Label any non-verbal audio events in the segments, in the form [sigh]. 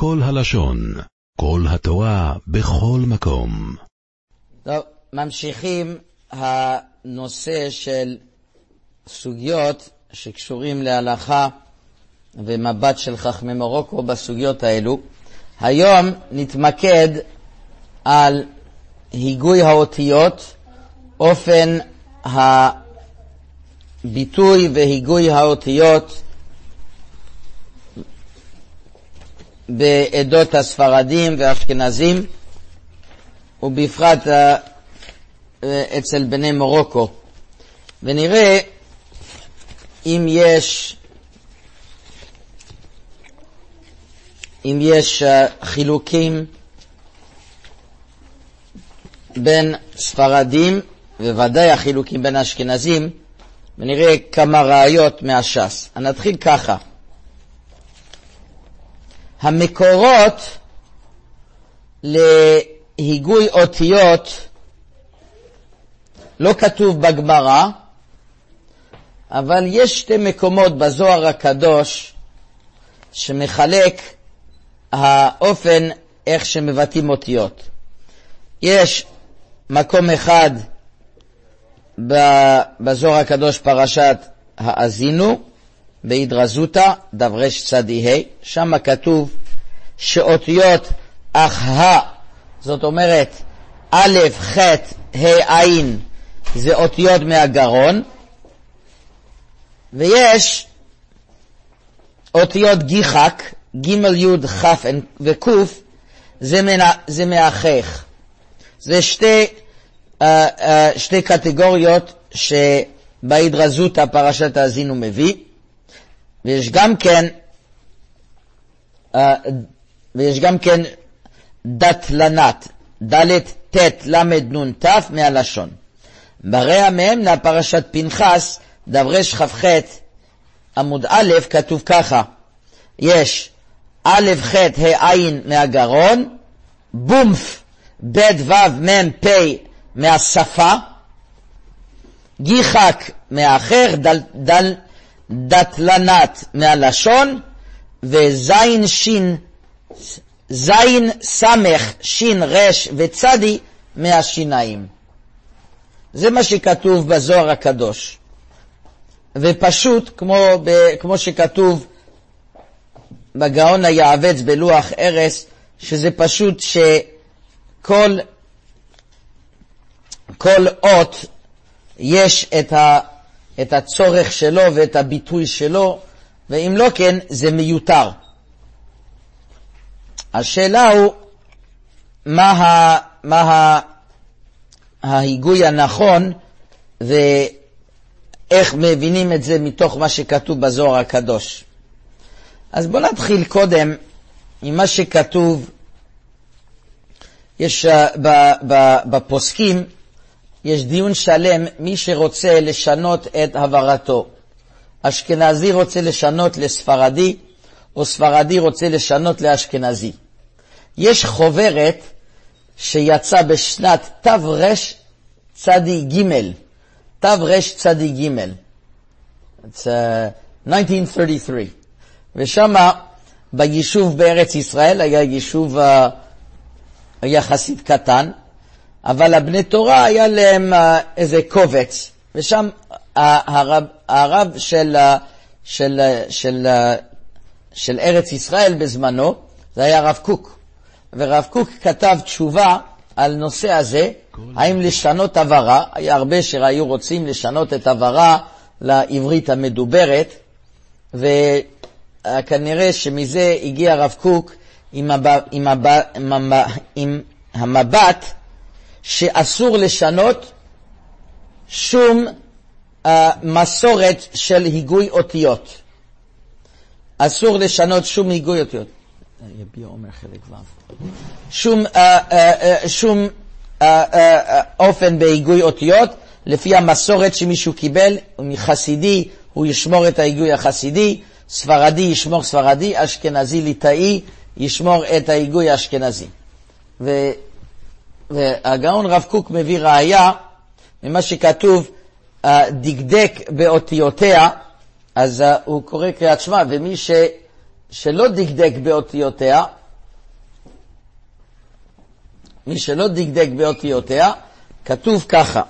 כל הלשון, כל התורה, בכל מקום. טוב, ממשיכים הנושא של סוגיות שקשורים להלכה ומבט של חכמי מרוקו בסוגיות האלו. היום נתמקד על היגוי האותיות, אופן הביטוי והיגוי האותיות בעדות הספרדים והאשכנזים, ובפרט אה, אצל בני מרוקו. ונראה אם יש, אם יש אה, חילוקים בין ספרדים, וודאי החילוקים בין האשכנזים, ונראה כמה ראיות מהש"ס. נתחיל ככה. המקורות להיגוי אותיות לא כתוב בגמרא, אבל יש שתי מקומות בזוהר הקדוש שמחלק האופן איך שמבטאים אותיות. יש מקום אחד בזוהר הקדוש פרשת האזינו, בהידרזותא, צדי ה', שם כתוב שאותיות אך זאת אומרת א', ח', ה', ע', זה אותיות מהגרון, ויש אותיות גיחק, ג', י', כ' וק', זה, זה מהחך. זה שתי, uh, uh, שתי קטגוריות שבהידרזותא פרשת האזינו מביא. ויש גם כן, uh, ויש גם כן דתלנת, ד' ט' ל' נ' ת' מהלשון. ברע מהמנה פרשת פנחס, דברי כ"ח עמוד א', כתוב ככה, יש א', ח', ה', ע' מהגרון, בומף, ב', ו', מ', פ' מהשפה, גיחק מהאחר, דל, דל, דתלנת מהלשון, וזין שין, זין סמך שין רש וצדי מהשיניים. זה מה שכתוב בזוהר הקדוש. ופשוט, כמו, ב, כמו שכתוב בגאון היעבץ בלוח ארס, שזה פשוט שכל כל אות יש את ה... את הצורך שלו ואת הביטוי שלו, ואם לא כן, זה מיותר. השאלה הוא, מה, ה, מה ה, ההיגוי הנכון ואיך מבינים את זה מתוך מה שכתוב בזוהר הקדוש. אז בואו נתחיל קודם עם מה שכתוב, יש uh, בפוסקים, יש דיון שלם, מי שרוצה לשנות את הבהרתו. אשכנזי רוצה לשנות לספרדי, או ספרדי רוצה לשנות לאשכנזי. יש שיצא בשנת תרצ"ג, תרצ"ג, It's uh, 1933, ושם ביישוב בארץ ישראל היה יישוב uh, יחסית קטן, אבל הבני תורה היה להם אה, איזה קובץ, ושם הרב, הרב של, של, של, של ארץ ישראל בזמנו, זה היה הרב קוק, ורב קוק כתב תשובה על נושא הזה, האם לשנות עברה, היה הרבה שהיו רוצים לשנות את עברה לעברית המדוברת, וכנראה שמזה הגיע הרב קוק עם, הב... עם, הב... עם, הב... עם המבט שאסור לשנות שום uh, מסורת של היגוי אותיות. אסור לשנות שום היגוי אותיות. יביע עומר חלק ו'. שום, uh, uh, uh, שום uh, uh, אופן בהיגוי אותיות, לפי המסורת שמישהו קיבל, מחסידי הוא ישמור את ההיגוי החסידי, ספרדי ישמור ספרדי, אשכנזי ליטאי ישמור את ההיגוי האשכנזי. והגאון רב קוק מביא ראייה ממה שכתוב אה, דקדק באותיותיה, אז אה, הוא קורא קריאת שמע, ומי ש, שלא דקדק באותיותיה, מי שלא דקדק באותיותיה, כתוב ככה: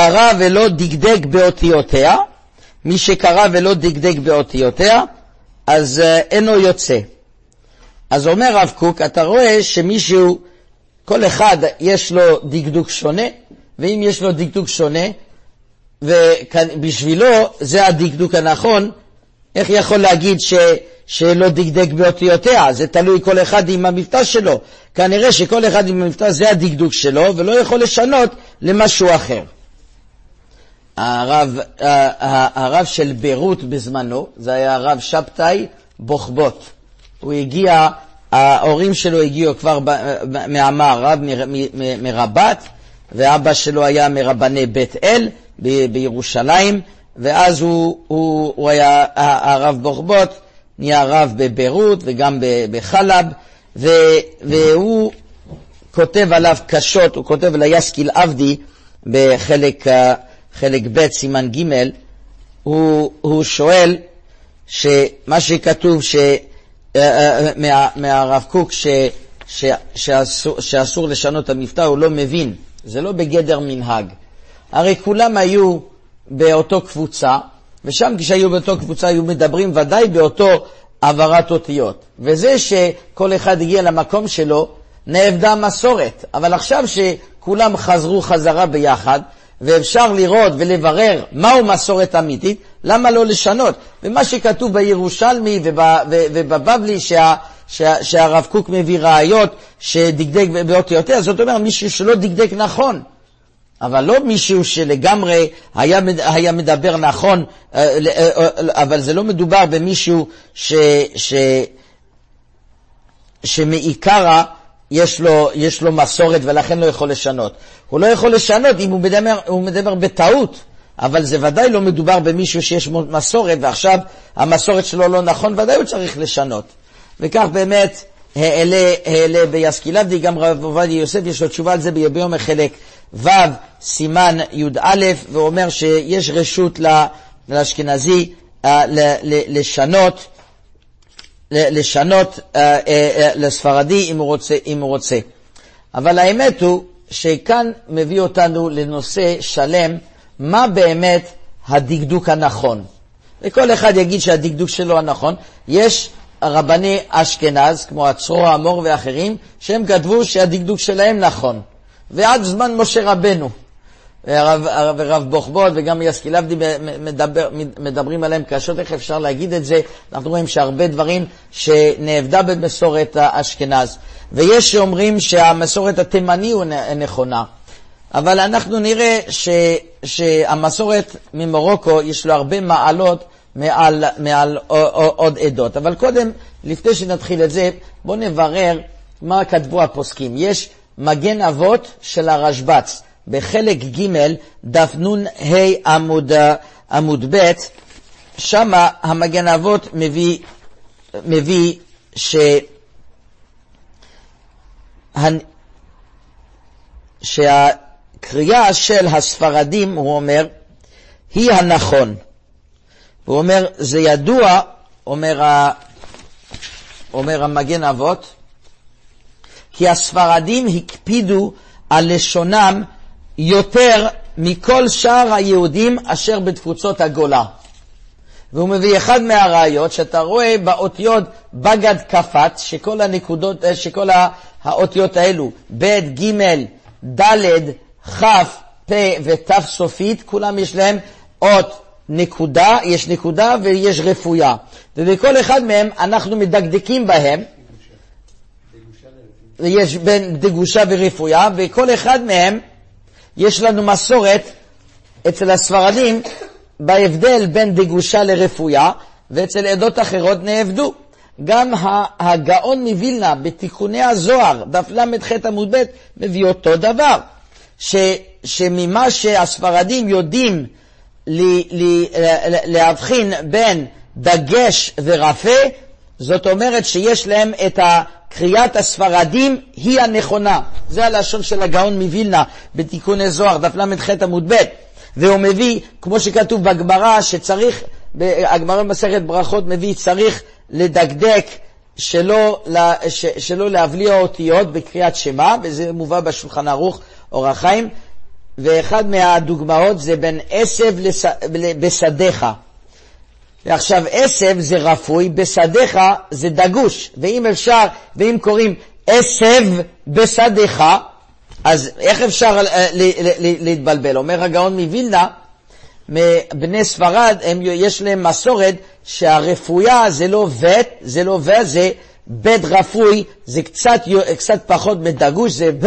קרא ולא דקדק באותיותיה, מי שקרא ולא דקדק באותיותיה, אז uh, אינו יוצא. אז אומר רב קוק, אתה רואה שמישהו, כל אחד יש לו דקדוק שונה, ואם יש לו דקדוק שונה, ובשבילו זה הדקדוק הנכון, איך יכול להגיד ש, שלא דקדק באותיותיה? זה תלוי כל אחד עם המבטא שלו. כנראה שכל אחד עם המבטא זה הדקדוק שלו, ולא יכול לשנות למשהו אחר. הרב, הרב של ביירות בזמנו, זה היה הרב שבתאי בוחבוט. הוא הגיע, ההורים שלו הגיעו כבר מהמערב, מרבת, ואבא שלו היה מרבני בית אל בירושלים, ואז הוא, הוא, הוא היה, הרב בוחבוט נהיה רב בביירות וגם בחלב, והוא כותב עליו קשות, הוא כותב על היסקיל עבדי בחלק חלק ב', סימן ג', הוא, הוא שואל שמה שכתוב ש, uh, uh, מה, מהרב קוק ש, ש, שאסור, שאסור לשנות את המבטא, הוא לא מבין, זה לא בגדר מנהג. הרי כולם היו באותו קבוצה, ושם כשהיו באותו קבוצה היו מדברים ודאי באותו העברת אותיות. וזה שכל אחד הגיע למקום שלו, נאבדה המסורת. אבל עכשיו שכולם חזרו חזרה ביחד, ואפשר לראות ולברר מהו מסורת אמיתית, למה לא לשנות? ומה שכתוב בירושלמי ובבבלי, שה, שה, שהרב קוק מביא ראיות שדקדק באותיותיה, זאת אומרת מישהו שלא דקדק נכון. אבל לא מישהו שלגמרי היה, היה מדבר נכון, אה, אה, אה, אבל זה לא מדובר במישהו ש, ש, שמעיקרא יש לו, יש לו מסורת ולכן לא יכול לשנות. הוא לא יכול לשנות אם הוא מדבר, הוא מדבר בטעות, אבל זה ודאי לא מדובר במישהו שיש מסורת ועכשיו המסורת שלו לא נכון, ודאי הוא צריך לשנות. וכך באמת העלה, העלה ביסקילבדי, גם רב עובדיה יוסף, יש לו תשובה על זה ביום חלק ו', סימן י"א, ואומר שיש רשות לאשכנזי אה, לשנות לשנות uh, uh, uh, לספרדי אם הוא, רוצה, אם הוא רוצה. אבל האמת הוא שכאן מביא אותנו לנושא שלם, מה באמת הדקדוק הנכון. וכל אחד יגיד שהדקדוק שלו הנכון. יש רבני אשכנז, כמו הצרור המור ואחרים, שהם כתבו שהדקדוק שלהם נכון. ועד זמן משה רבנו. הרב, הרב, הרב בוחבוט וגם מדבר, מדברים עליהם קשות, איך אפשר להגיד את זה? אנחנו רואים שהרבה דברים שנאבדה במסורת האשכנז. ויש שאומרים שהמסורת התימני הוא נכונה. אבל אנחנו נראה ש, שהמסורת ממרוקו יש לו הרבה מעלות מעל, מעל עוד עדות. אבל קודם, לפני שנתחיל את זה, בואו נברר מה כתבו הפוסקים. יש מגן אבות של הרשב"ץ. בחלק ג', דף נ"ה עמוד, עמוד ב', שם המגן אבות מביא, מביא ש... שהקריאה של הספרדים, הוא אומר, היא הנכון. הוא אומר, זה ידוע, אומר, ה... אומר המגן אבות, כי הספרדים הקפידו על לשונם יותר מכל שאר היהודים אשר בתפוצות הגולה. והוא מביא אחד מהראיות שאתה רואה באותיות בגד קפץ, שכל הנקודות, אה, שכל האותיות האלו, ב', ג', ד', כ', פ' ות' סופית, כולם יש להם אות נקודה, יש נקודה ויש רפויה. ובכל אחד מהם אנחנו מדקדקים בהם. יש בין דגושה ורפויה, וכל אחד מהם יש לנו מסורת אצל הספרדים בהבדל בין דגושה לרפויה, ואצל עדות אחרות נאבדו. גם הגאון מווילנה בתיקוני הזוהר, דף ל"ח עמוד ב', מביא אותו דבר, ש, שממה שהספרדים יודעים לי, לי, להבחין בין דגש ורפה, זאת אומרת שיש להם את קריאת הספרדים היא הנכונה. זה הלשון של הגאון מווילנה בתיקוני זוהר, דף ל"ח עמוד ב', והוא מביא, כמו שכתוב בגמרא, שצריך, הגמרא במסכת ברכות מביא, צריך לדקדק שלא, שלא להבליע אותיות בקריאת שמע, וזה מובא בשולחן ערוך אור החיים, ואחד מהדוגמאות זה בין עשב בשדיך. ועכשיו עשב זה רפוי, בשדיך זה דגוש, ואם אפשר, ואם קוראים עשב בשדיך, אז איך אפשר אה, להתבלבל? אומר הגאון מווילנה, בני ספרד, הם, יש להם מסורת שהרפויה זה לא בית, זה לא ו, זה בית רפוי, זה קצת, קצת פחות מדגוש, זה ב,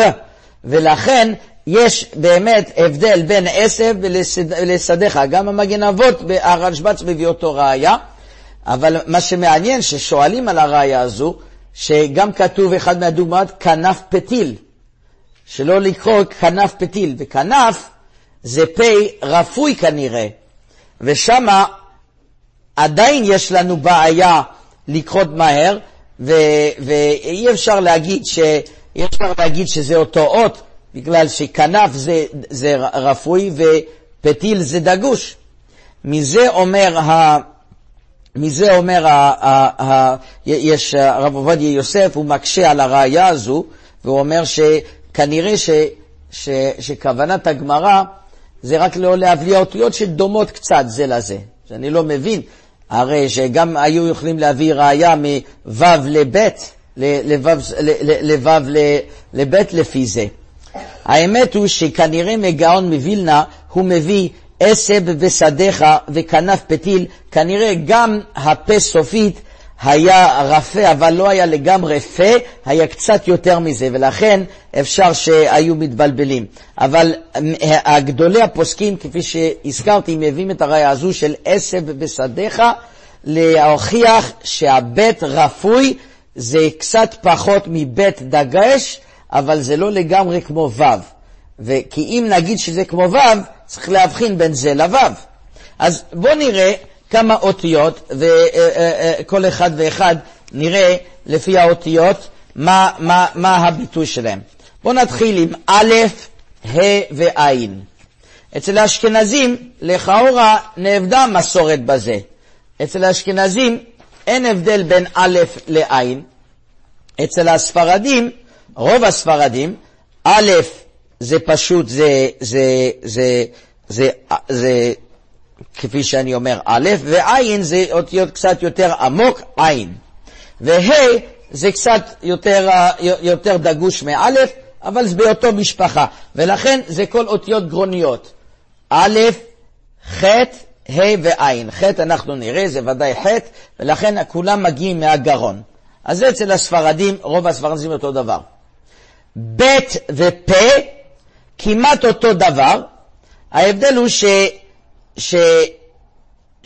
ולכן יש באמת הבדל בין עשב לשדיך. גם המגן אבות, הרשב"ץ מביא אותו ראייה, אבל מה שמעניין, ששואלים על הראייה הזו, שגם כתוב אחד מהדוגמאות, כנף פתיל, שלא לקרוא כנף פתיל, וכנף זה פה רפוי כנראה, ושמה עדיין יש לנו בעיה לקרות מהר, ואי אפשר להגיד, ש... אפשר להגיד שזה אותו אות, בגלל שכנף זה, זה רפוי ופתיל זה דגוש. מזה אומר, ה, מזה אומר, ה, ה, ה, יש הרב עובדיה יוסף, הוא מקשה על הראייה הזו, והוא אומר שכנראה ש, ש, שכוונת הגמרא זה רק לא להבליע אותיות שדומות קצת זה לזה. שאני לא מבין, הרי שגם היו יכולים להביא ראייה מו' לב', לו' לב' לפי זה. האמת הוא שכנראה מגאון מווילנה הוא מביא עשב בשדיך וכנף פתיל, כנראה גם הפה סופית היה רפה, אבל לא היה לגמרי פה, היה קצת יותר מזה, ולכן אפשר שהיו מתבלבלים. אבל הגדולי הפוסקים, כפי שהזכרתי, מביאים את הראיה הזו של עשב בשדיך, להוכיח שהבית רפוי זה קצת פחות מבית דגש, אבל זה לא לגמרי כמו ו', כי אם נגיד שזה כמו ו', צריך להבחין בין זה לו'. אז בואו נראה כמה אותיות, וכל אחד ואחד נראה לפי האותיות מה, מה, מה הביטוי שלהם. בואו נתחיל עם א', ה' וע'. אצל האשכנזים, לכאורה, נאבדה מסורת בזה. אצל האשכנזים אין הבדל בין א' לע'. אצל הספרדים רוב הספרדים, א', זה פשוט, זה, זה, זה, זה, זה, כפי שאני אומר א', ועין זה אותיות קצת יותר עמוק, עין. וה' זה קצת יותר, יותר דגוש מאלף, אבל זה באותו משפחה, ולכן זה כל אותיות גרוניות. א', ח', ה' ועין. ח' אנחנו נראה, זה ודאי ח', ולכן כולם מגיעים מהגרון. אז אצל הספרדים, רוב הספרדים אותו דבר. ב' ופה כמעט אותו דבר, ההבדל הוא ש, ש,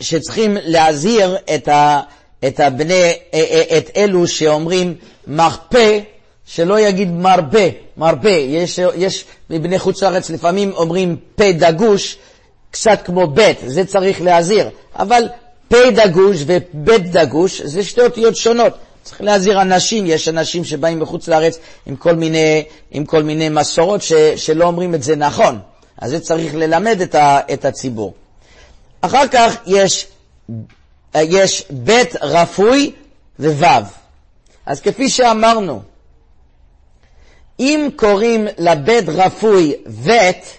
שצריכים להזהיר את, ה, את, הבני, את אלו שאומרים מרפא, שלא יגיד מרבה, מרבה. יש, יש מבני חוץ לארץ לפעמים אומרים פה דגוש, קצת כמו ב', זה צריך להזהיר. אבל פה דגוש ובית דגוש זה שתי אותיות שונות. צריך להזהיר אנשים, יש אנשים שבאים מחוץ לארץ עם כל מיני, עם כל מיני מסורות ש, שלא אומרים את זה נכון. אז זה צריך ללמד את, ה, את הציבור. אחר כך יש, יש בית רפוי וו'. אז כפי שאמרנו, אם קוראים לבית רפוי בית,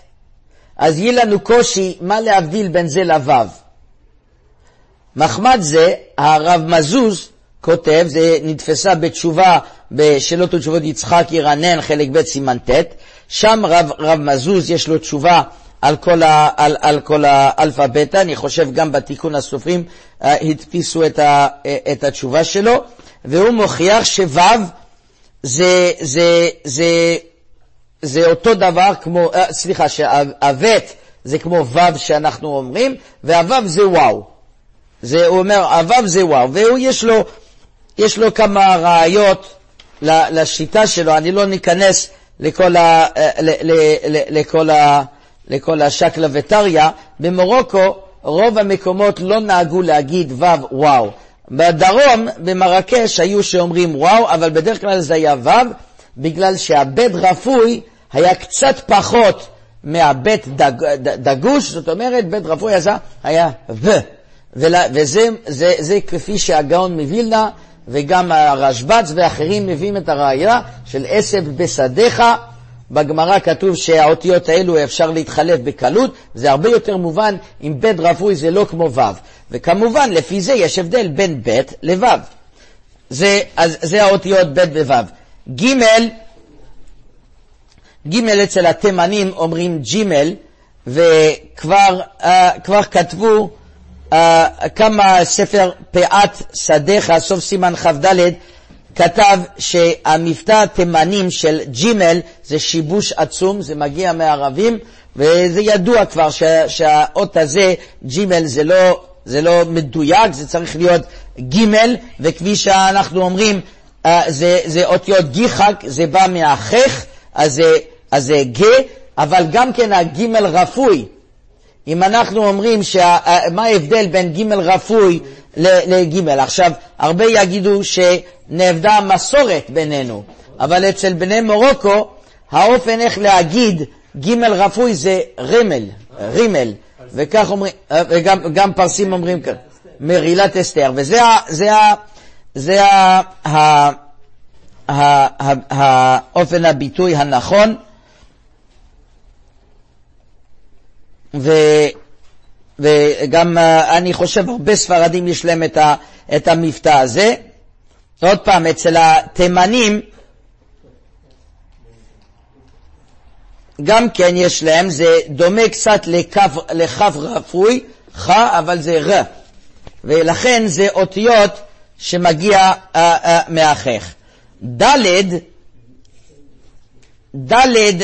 אז יהיה לנו קושי מה להבדיל בין זה לו'. מחמד זה, הרב מזוז כותב, זה נתפסה בתשובה בשאלות ותשובות יצחק ירנן, חלק ב' סימן ט', שם רב, רב מזוז יש לו תשובה על כל, ה, על, על כל האלפא בטא, אני חושב גם בתיקון הסופרים uh, הדפיסו את, ה, את התשובה שלו, והוא מוכיח שו' זה, זה, זה, זה אותו דבר כמו, uh, סליחה, שהבט זה כמו ו' שאנחנו אומרים, והו' זה וואו. זה, הוא אומר, הו' זה וואו, והוא יש לו יש לו כמה ראיות לשיטה שלו, אני לא ניכנס לכל, ה, ל, ל, ל, לכל, ה, לכל השקלא וטריא. במרוקו רוב המקומות לא נהגו להגיד ו' וואו. בדרום, במרקש, היו שאומרים וואו, אבל בדרך כלל זה היה ו', בגלל שהבית רפוי היה קצת פחות מהבית דג, דגוש, זאת אומרת, בית רפוי הזה היה ו. וזה זה, זה כפי שהגאון מווילנה וגם הרשב"ץ ואחרים מביאים את הראייה של עשב בשדיך. בגמרא כתוב שהאותיות האלו אפשר להתחלף בקלות, זה הרבה יותר מובן אם בית רפוי זה לא כמו ו'. וכמובן, לפי זה יש הבדל בין ב' לו'. זה, אז, זה האותיות ב' וו'. ג' ג' אצל התימנים אומרים ג'ימל, וכבר uh, כתבו uh, כמה ספר פאת שדיך, סוף סימן כ"ד, כתב שהמבטא התימנים של ג'ימל זה שיבוש עצום, זה מגיע מערבים, וזה ידוע כבר שהאות הזה, ג'ימל, זה לא, זה לא מדויק, זה צריך להיות גימל, וכפי שאנחנו אומרים, uh, זה, זה אותיות גיחק, זה בא מהחך, אז זה, אז זה ג, אבל גם כן הגימל רפוי. אם אנחנו אומרים, שה, מה ההבדל בין גימל רפוי לגימל? עכשיו, הרבה יגידו שנאבדה מסורת בינינו, אבל אצל בני מרוקו, האופן איך להגיד גימל רפוי זה רימל, רימל, וכך אומרים, וגם פרסים אומרים כך, מרילת אסתר, וזה ה, זה ה, זה ה, ה, האופן הביטוי הנכון. ו, וגם אה, אני חושב הרבה ספרדים יש להם את, ה, את המבטא הזה. עוד פעם, אצל התימנים גם כן יש להם, זה דומה קצת לכף רפוי, ח, אבל זה ר, ולכן זה אותיות שמגיע uh, uh, מהחך. ד', ד'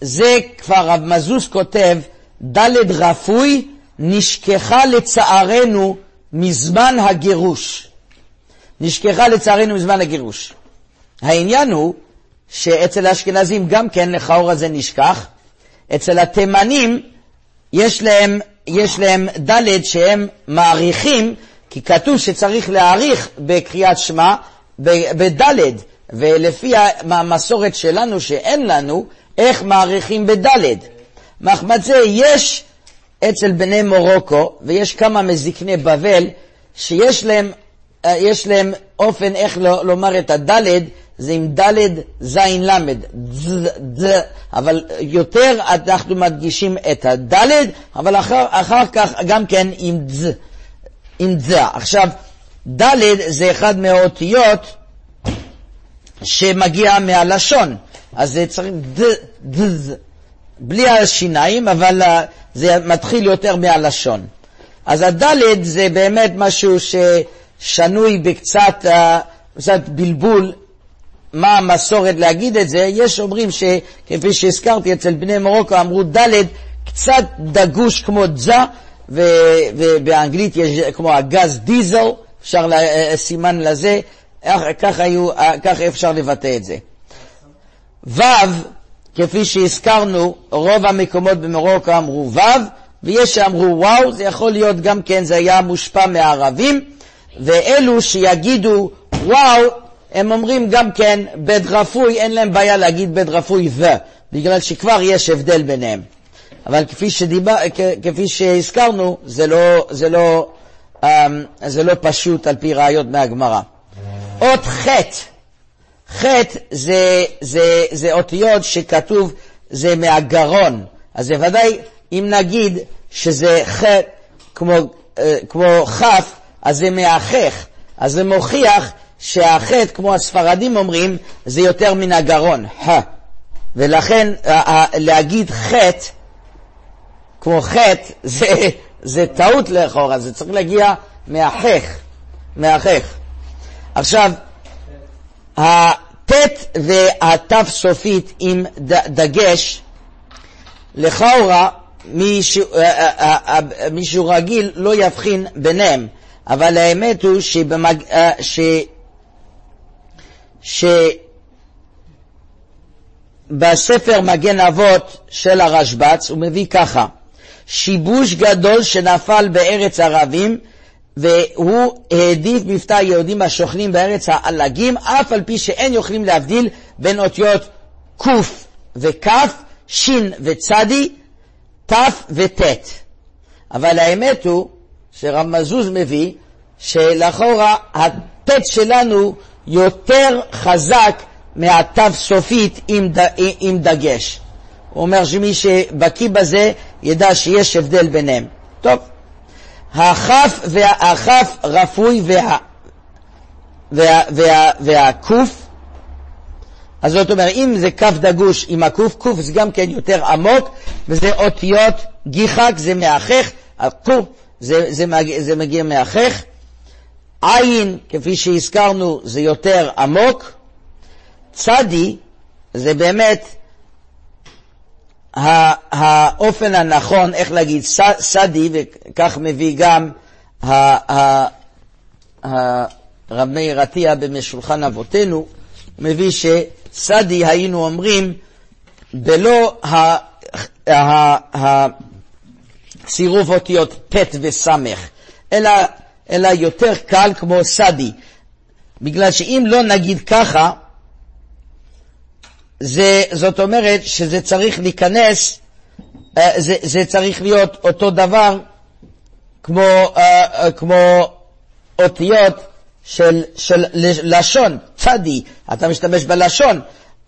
זה כבר רב מזוז כותב, ד' רפוי נשכחה לצערנו מזמן הגירוש. נשכחה לצערנו מזמן הגירוש. העניין הוא שאצל האשכנזים גם כן לכאורה זה נשכח, אצל התימנים יש להם, יש להם ד' שהם מעריכים, כי כתוב שצריך להעריך בקריאת שמע בד', ולפי המסורת שלנו שאין לנו, איך מעריכים בד'. מחמד זה יש אצל בני מורוקו, ויש כמה מזקני בבל, שיש להם, אה, יש להם אופן איך לומר את הדלת, זה עם דלת זין למד, אבל יותר אנחנו מדגישים את הדלת, אבל אחר, אחר כך גם כן עם דז, עם דז. עכשיו, דלת זה אחד מהאותיות שמגיע מהלשון. אז זה צריך ד, ד, ד, בלי השיניים, אבל אה, זה מתחיל יותר מהלשון. אז הדלת זה באמת משהו ששנוי בקצת אה, קצת בלבול, מה המסורת להגיד את זה. יש אומרים שכפי שהזכרתי, אצל בני מרוקו אמרו דלת קצת דגוש כמו דזה, ובאנגלית יש כמו הגז דיזל, אפשר אה, סימן לזה, ככה אפשר לבטא את זה. ו', כפי שהזכרנו, רוב המקומות במרוקו אמרו ו', ויש שאמרו וואו, זה יכול להיות גם כן, זה היה מושפע מהערבים, ואלו שיגידו וואו, הם אומרים גם כן בית רפוי, אין להם בעיה להגיד בית רפוי ו, בגלל שכבר יש הבדל ביניהם. אבל כפי, שדיבר, כפי שהזכרנו, זה לא, זה, לא, אמ, זה לא פשוט על פי ראיות מהגמרא. אות חטא חטא זה, זה, זה אותיות שכתוב, זה מהגרון. אז בוודאי, אם נגיד שזה חטא כמו, אה, כמו כף, אז זה מהחך. אז זה מוכיח שהחטא, כמו הספרדים אומרים, זה יותר מן הגרון, ה. ולכן להגיד חטא, כמו חטא, [laughs] זה, זה טעות לכאורה, זה צריך להגיע מהחך, מהחך. עכשיו, הט' והת' סופית עם דגש, לכאורה מישהו, אה, אה, אה, מישהו רגיל לא יבחין ביניהם, אבל האמת הוא שבמג... ש... ש... בספר מגן אבות של הרשב"ץ הוא מביא ככה: שיבוש גדול שנפל בארץ ערבים והוא העדיף מבטא היהודים השוכנים בארץ העלגים אף על פי שאין יכולים להבדיל בין אותיות ק' וכ', ש' וצדי, ת' וט'. אבל האמת הוא שרב מזוז מביא שלכאורה הט' שלנו יותר חזק מהתו סופית עם, ד, עם דגש. הוא אומר שמי שבקיא בזה ידע שיש הבדל ביניהם. טוב, הכף והכף רפוי וה, וה, וה, והקוף, אז זאת אומרת, אם זה כף דגוש עם הקוף, קוף זה גם כן יותר עמוק, וזה אותיות גיחק, זה מאחך, הקוף זה, זה, מגיע, זה מגיע מאחך, עין, כפי שהזכרנו, זה יותר עמוק, צדי זה באמת האופן הנכון, איך להגיד, סדי, וכך מביא גם הרב מאיר עטיה במשולחן אבותינו, מביא שסדי היינו אומרים בלא צירוף אותיות ט' וס', אלא, אלא יותר קל כמו סדי, בגלל שאם לא נגיד ככה, זה, זאת אומרת שזה צריך להיכנס, אה, זה, זה צריך להיות אותו דבר כמו, אה, אה, כמו אותיות של, של לשון, צדי, אתה משתמש בלשון,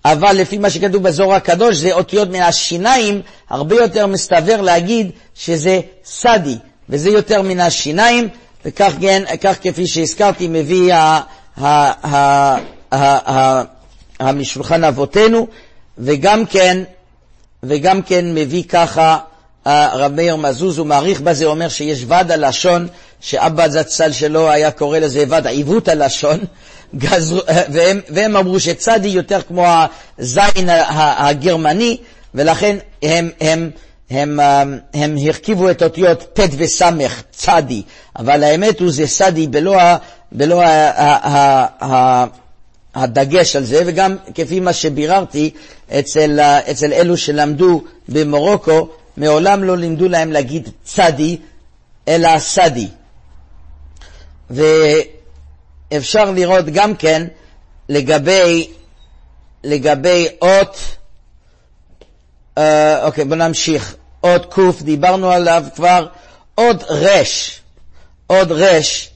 אבל לפי מה שכתוב בזוהר הקדוש זה אותיות מן השיניים, הרבה יותר מסתבר להגיד שזה סדי, וזה יותר מן השיניים, וכך כן, כך כפי שהזכרתי מביא ה, ה, ה, ה, ה, משולחן אבותינו, וגם כן, וגם כן מביא ככה הרב מאיר מזוז, הוא מעריך בזה, אומר שיש ועד הלשון, שאבא זצ"ל שלו היה קורא לזה ועד עיוות הלשון, [laughs] גזר, והם, והם אמרו שצדי יותר כמו הזין הגרמני, ולכן הם, הם, הם, הם, הם הרכיבו את אותיות ט' וס' צדי, אבל האמת הוא זה סדי בלא, בלא ה, ה, ה, הדגש על זה, וגם כפי מה שביררתי אצל, אצל אלו שלמדו במרוקו, מעולם לא לימדו להם להגיד צדי, אלא סדי. ואפשר לראות גם כן לגבי, לגבי אות, אה, אוקיי, בואו נמשיך. אות ק', דיברנו עליו כבר, עוד רש, עוד רש,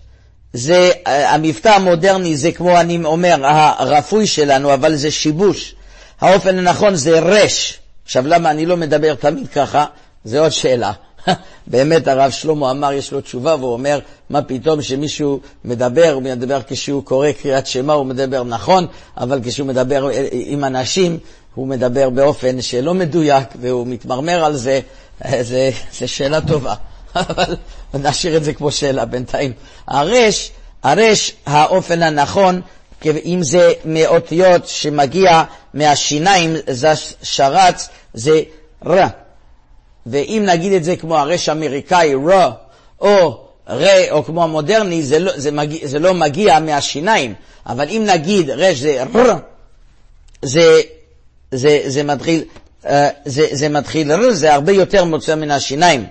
זה, המבטא המודרני זה כמו אני אומר, הרפוי שלנו, אבל זה שיבוש. האופן הנכון זה רש. עכשיו, למה אני לא מדבר תמיד ככה? זה עוד שאלה. [laughs] באמת הרב שלמה אמר, יש לו תשובה, והוא אומר, מה פתאום שמישהו מדבר, הוא מדבר כשהוא קורא קריאת שמע, הוא מדבר נכון, אבל כשהוא מדבר עם אנשים, הוא מדבר באופן שלא מדויק, והוא מתמרמר על זה, [laughs] זה, זה שאלה טובה. אבל נשאיר את זה כמו שאלה בינתיים. הרש, הרש, האופן הנכון, אם זה מאותיות שמגיע מהשיניים, זה שרץ, זה ר. ואם נגיד את זה כמו הרש האמריקאי, ר, או ר, או כמו המודרני, זה לא, זה, מגיע, זה לא מגיע מהשיניים. אבל אם נגיד רש זה ר, זה, זה, זה מתחיל, אה, זה, זה מתחיל ר, זה הרבה יותר מוצא מן השיניים.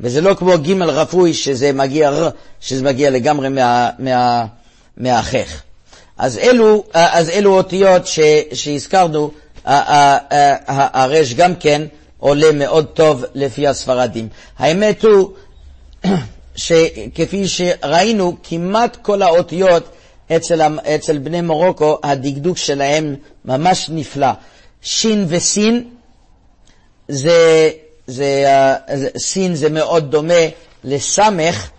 וזה לא כמו ג' רפוי שזה מגיע ר, שזה מגיע לגמרי מה, מה, מהחך. אז אז אלו אותיות ש, שהזכרנו, הרש גם כן עולה מאוד טוב לפי הספרדים. האמת הוא [coughs] שכפי שראינו, כמעט כל האותיות אצל, אצל בני מרוקו, הדקדוק שלהם ממש נפלא. שין וסין זה זה, זה, סין זה מאוד דומה לסמך,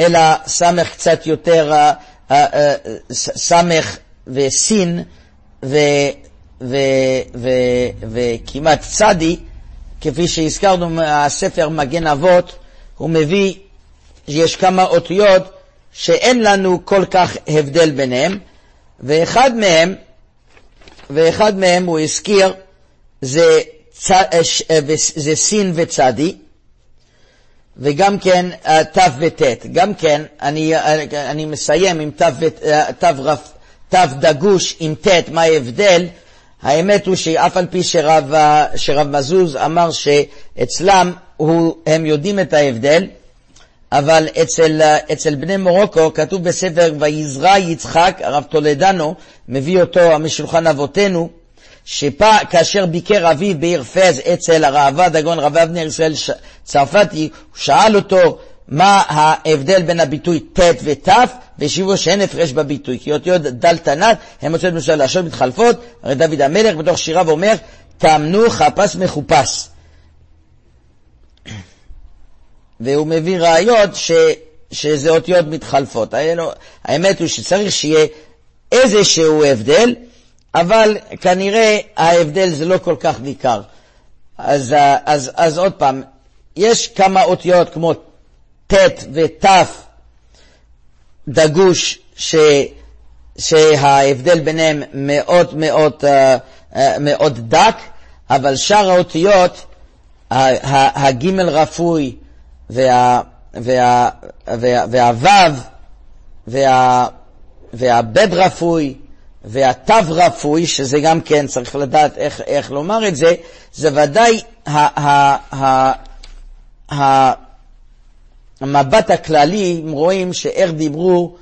אלא סמך קצת יותר, אה, אה, אה, סמך וסין וכמעט צדי, כפי שהזכרנו מהספר מגן אבות, הוא מביא, יש כמה אותיות שאין לנו כל כך הבדל ביניהם, ואחד מהם, ואחד מהם הוא הזכיר, זה אה, אה, זה סין וצדי, וגם כן אה, תו וט'. גם כן, אני, אני מסיים עם תו, תו, רף, תו דגוש עם ט', מה ההבדל? האמת הוא שאף על פי שרב, שרב מזוז אמר שאצלם הוא, הם יודעים את ההבדל, אבל אצל, אצל בני מרוקו כתוב בספר ויזרע יצחק, הרב טולדנו מביא אותו משולחן אבותינו, שכאשר ביקר אביו בעיר פז אצל הראב"ד הגאון רבי אבנר ישראל צרפתי, הוא שאל אותו מה ההבדל בין הביטוי ט' ות', והשיבו שאין הפרש בביטוי, כי אותיות דל תנת הן מוצאות מסוים לשון מתחלפות, הרי דוד המלך בתוך שיריו אומר, תאמנו חפש מחופש. [clears throat] והוא מביא ראיות ש, שזה אותיות מתחלפות. האמת הוא שצריך שיהיה איזשהו הבדל, אבל כנראה ההבדל זה לא כל כך ניכר. אז, אז, אז עוד פעם, יש כמה אותיות כמו ט' ות' דגוש, ש, שההבדל ביניהם מאוד מאוד, אה, אה, מאוד דק, אבל שאר האותיות, הגימל רפוי והוו והבד רפוי והתו רפוי, שזה גם כן, צריך לדעת איך, איך לומר את זה, זה ודאי המבט הכללי, אם רואים שאיך דיברו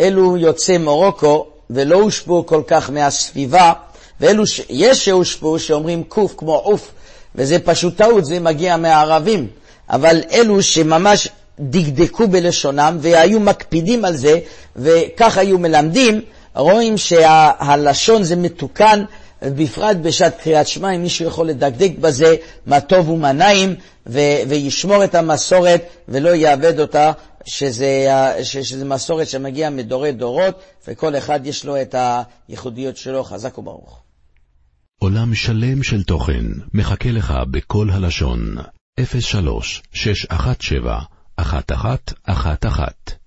אלו יוצאי מרוקו ולא הושפעו כל כך מהסביבה, ואלו שיש שהושפעו שאומרים קוף כמו עוף, וזה פשוט טעות, זה מגיע מהערבים, אבל אלו שממש דקדקו בלשונם והיו מקפידים על זה, וכך היו מלמדים, רואים שהלשון זה מתוקן, בפרט בשעת קריאת שמע, אם מישהו יכול לדקדק בזה, מה טוב ומה נעים, וישמור את המסורת ולא יאבד אותה, שזה, שזה מסורת שמגיעה מדורי דורות, וכל אחד יש לו את הייחודיות שלו, חזק וברוך. עולם שלם של תוכן מחכה לך בכל הלשון, 03 617 1111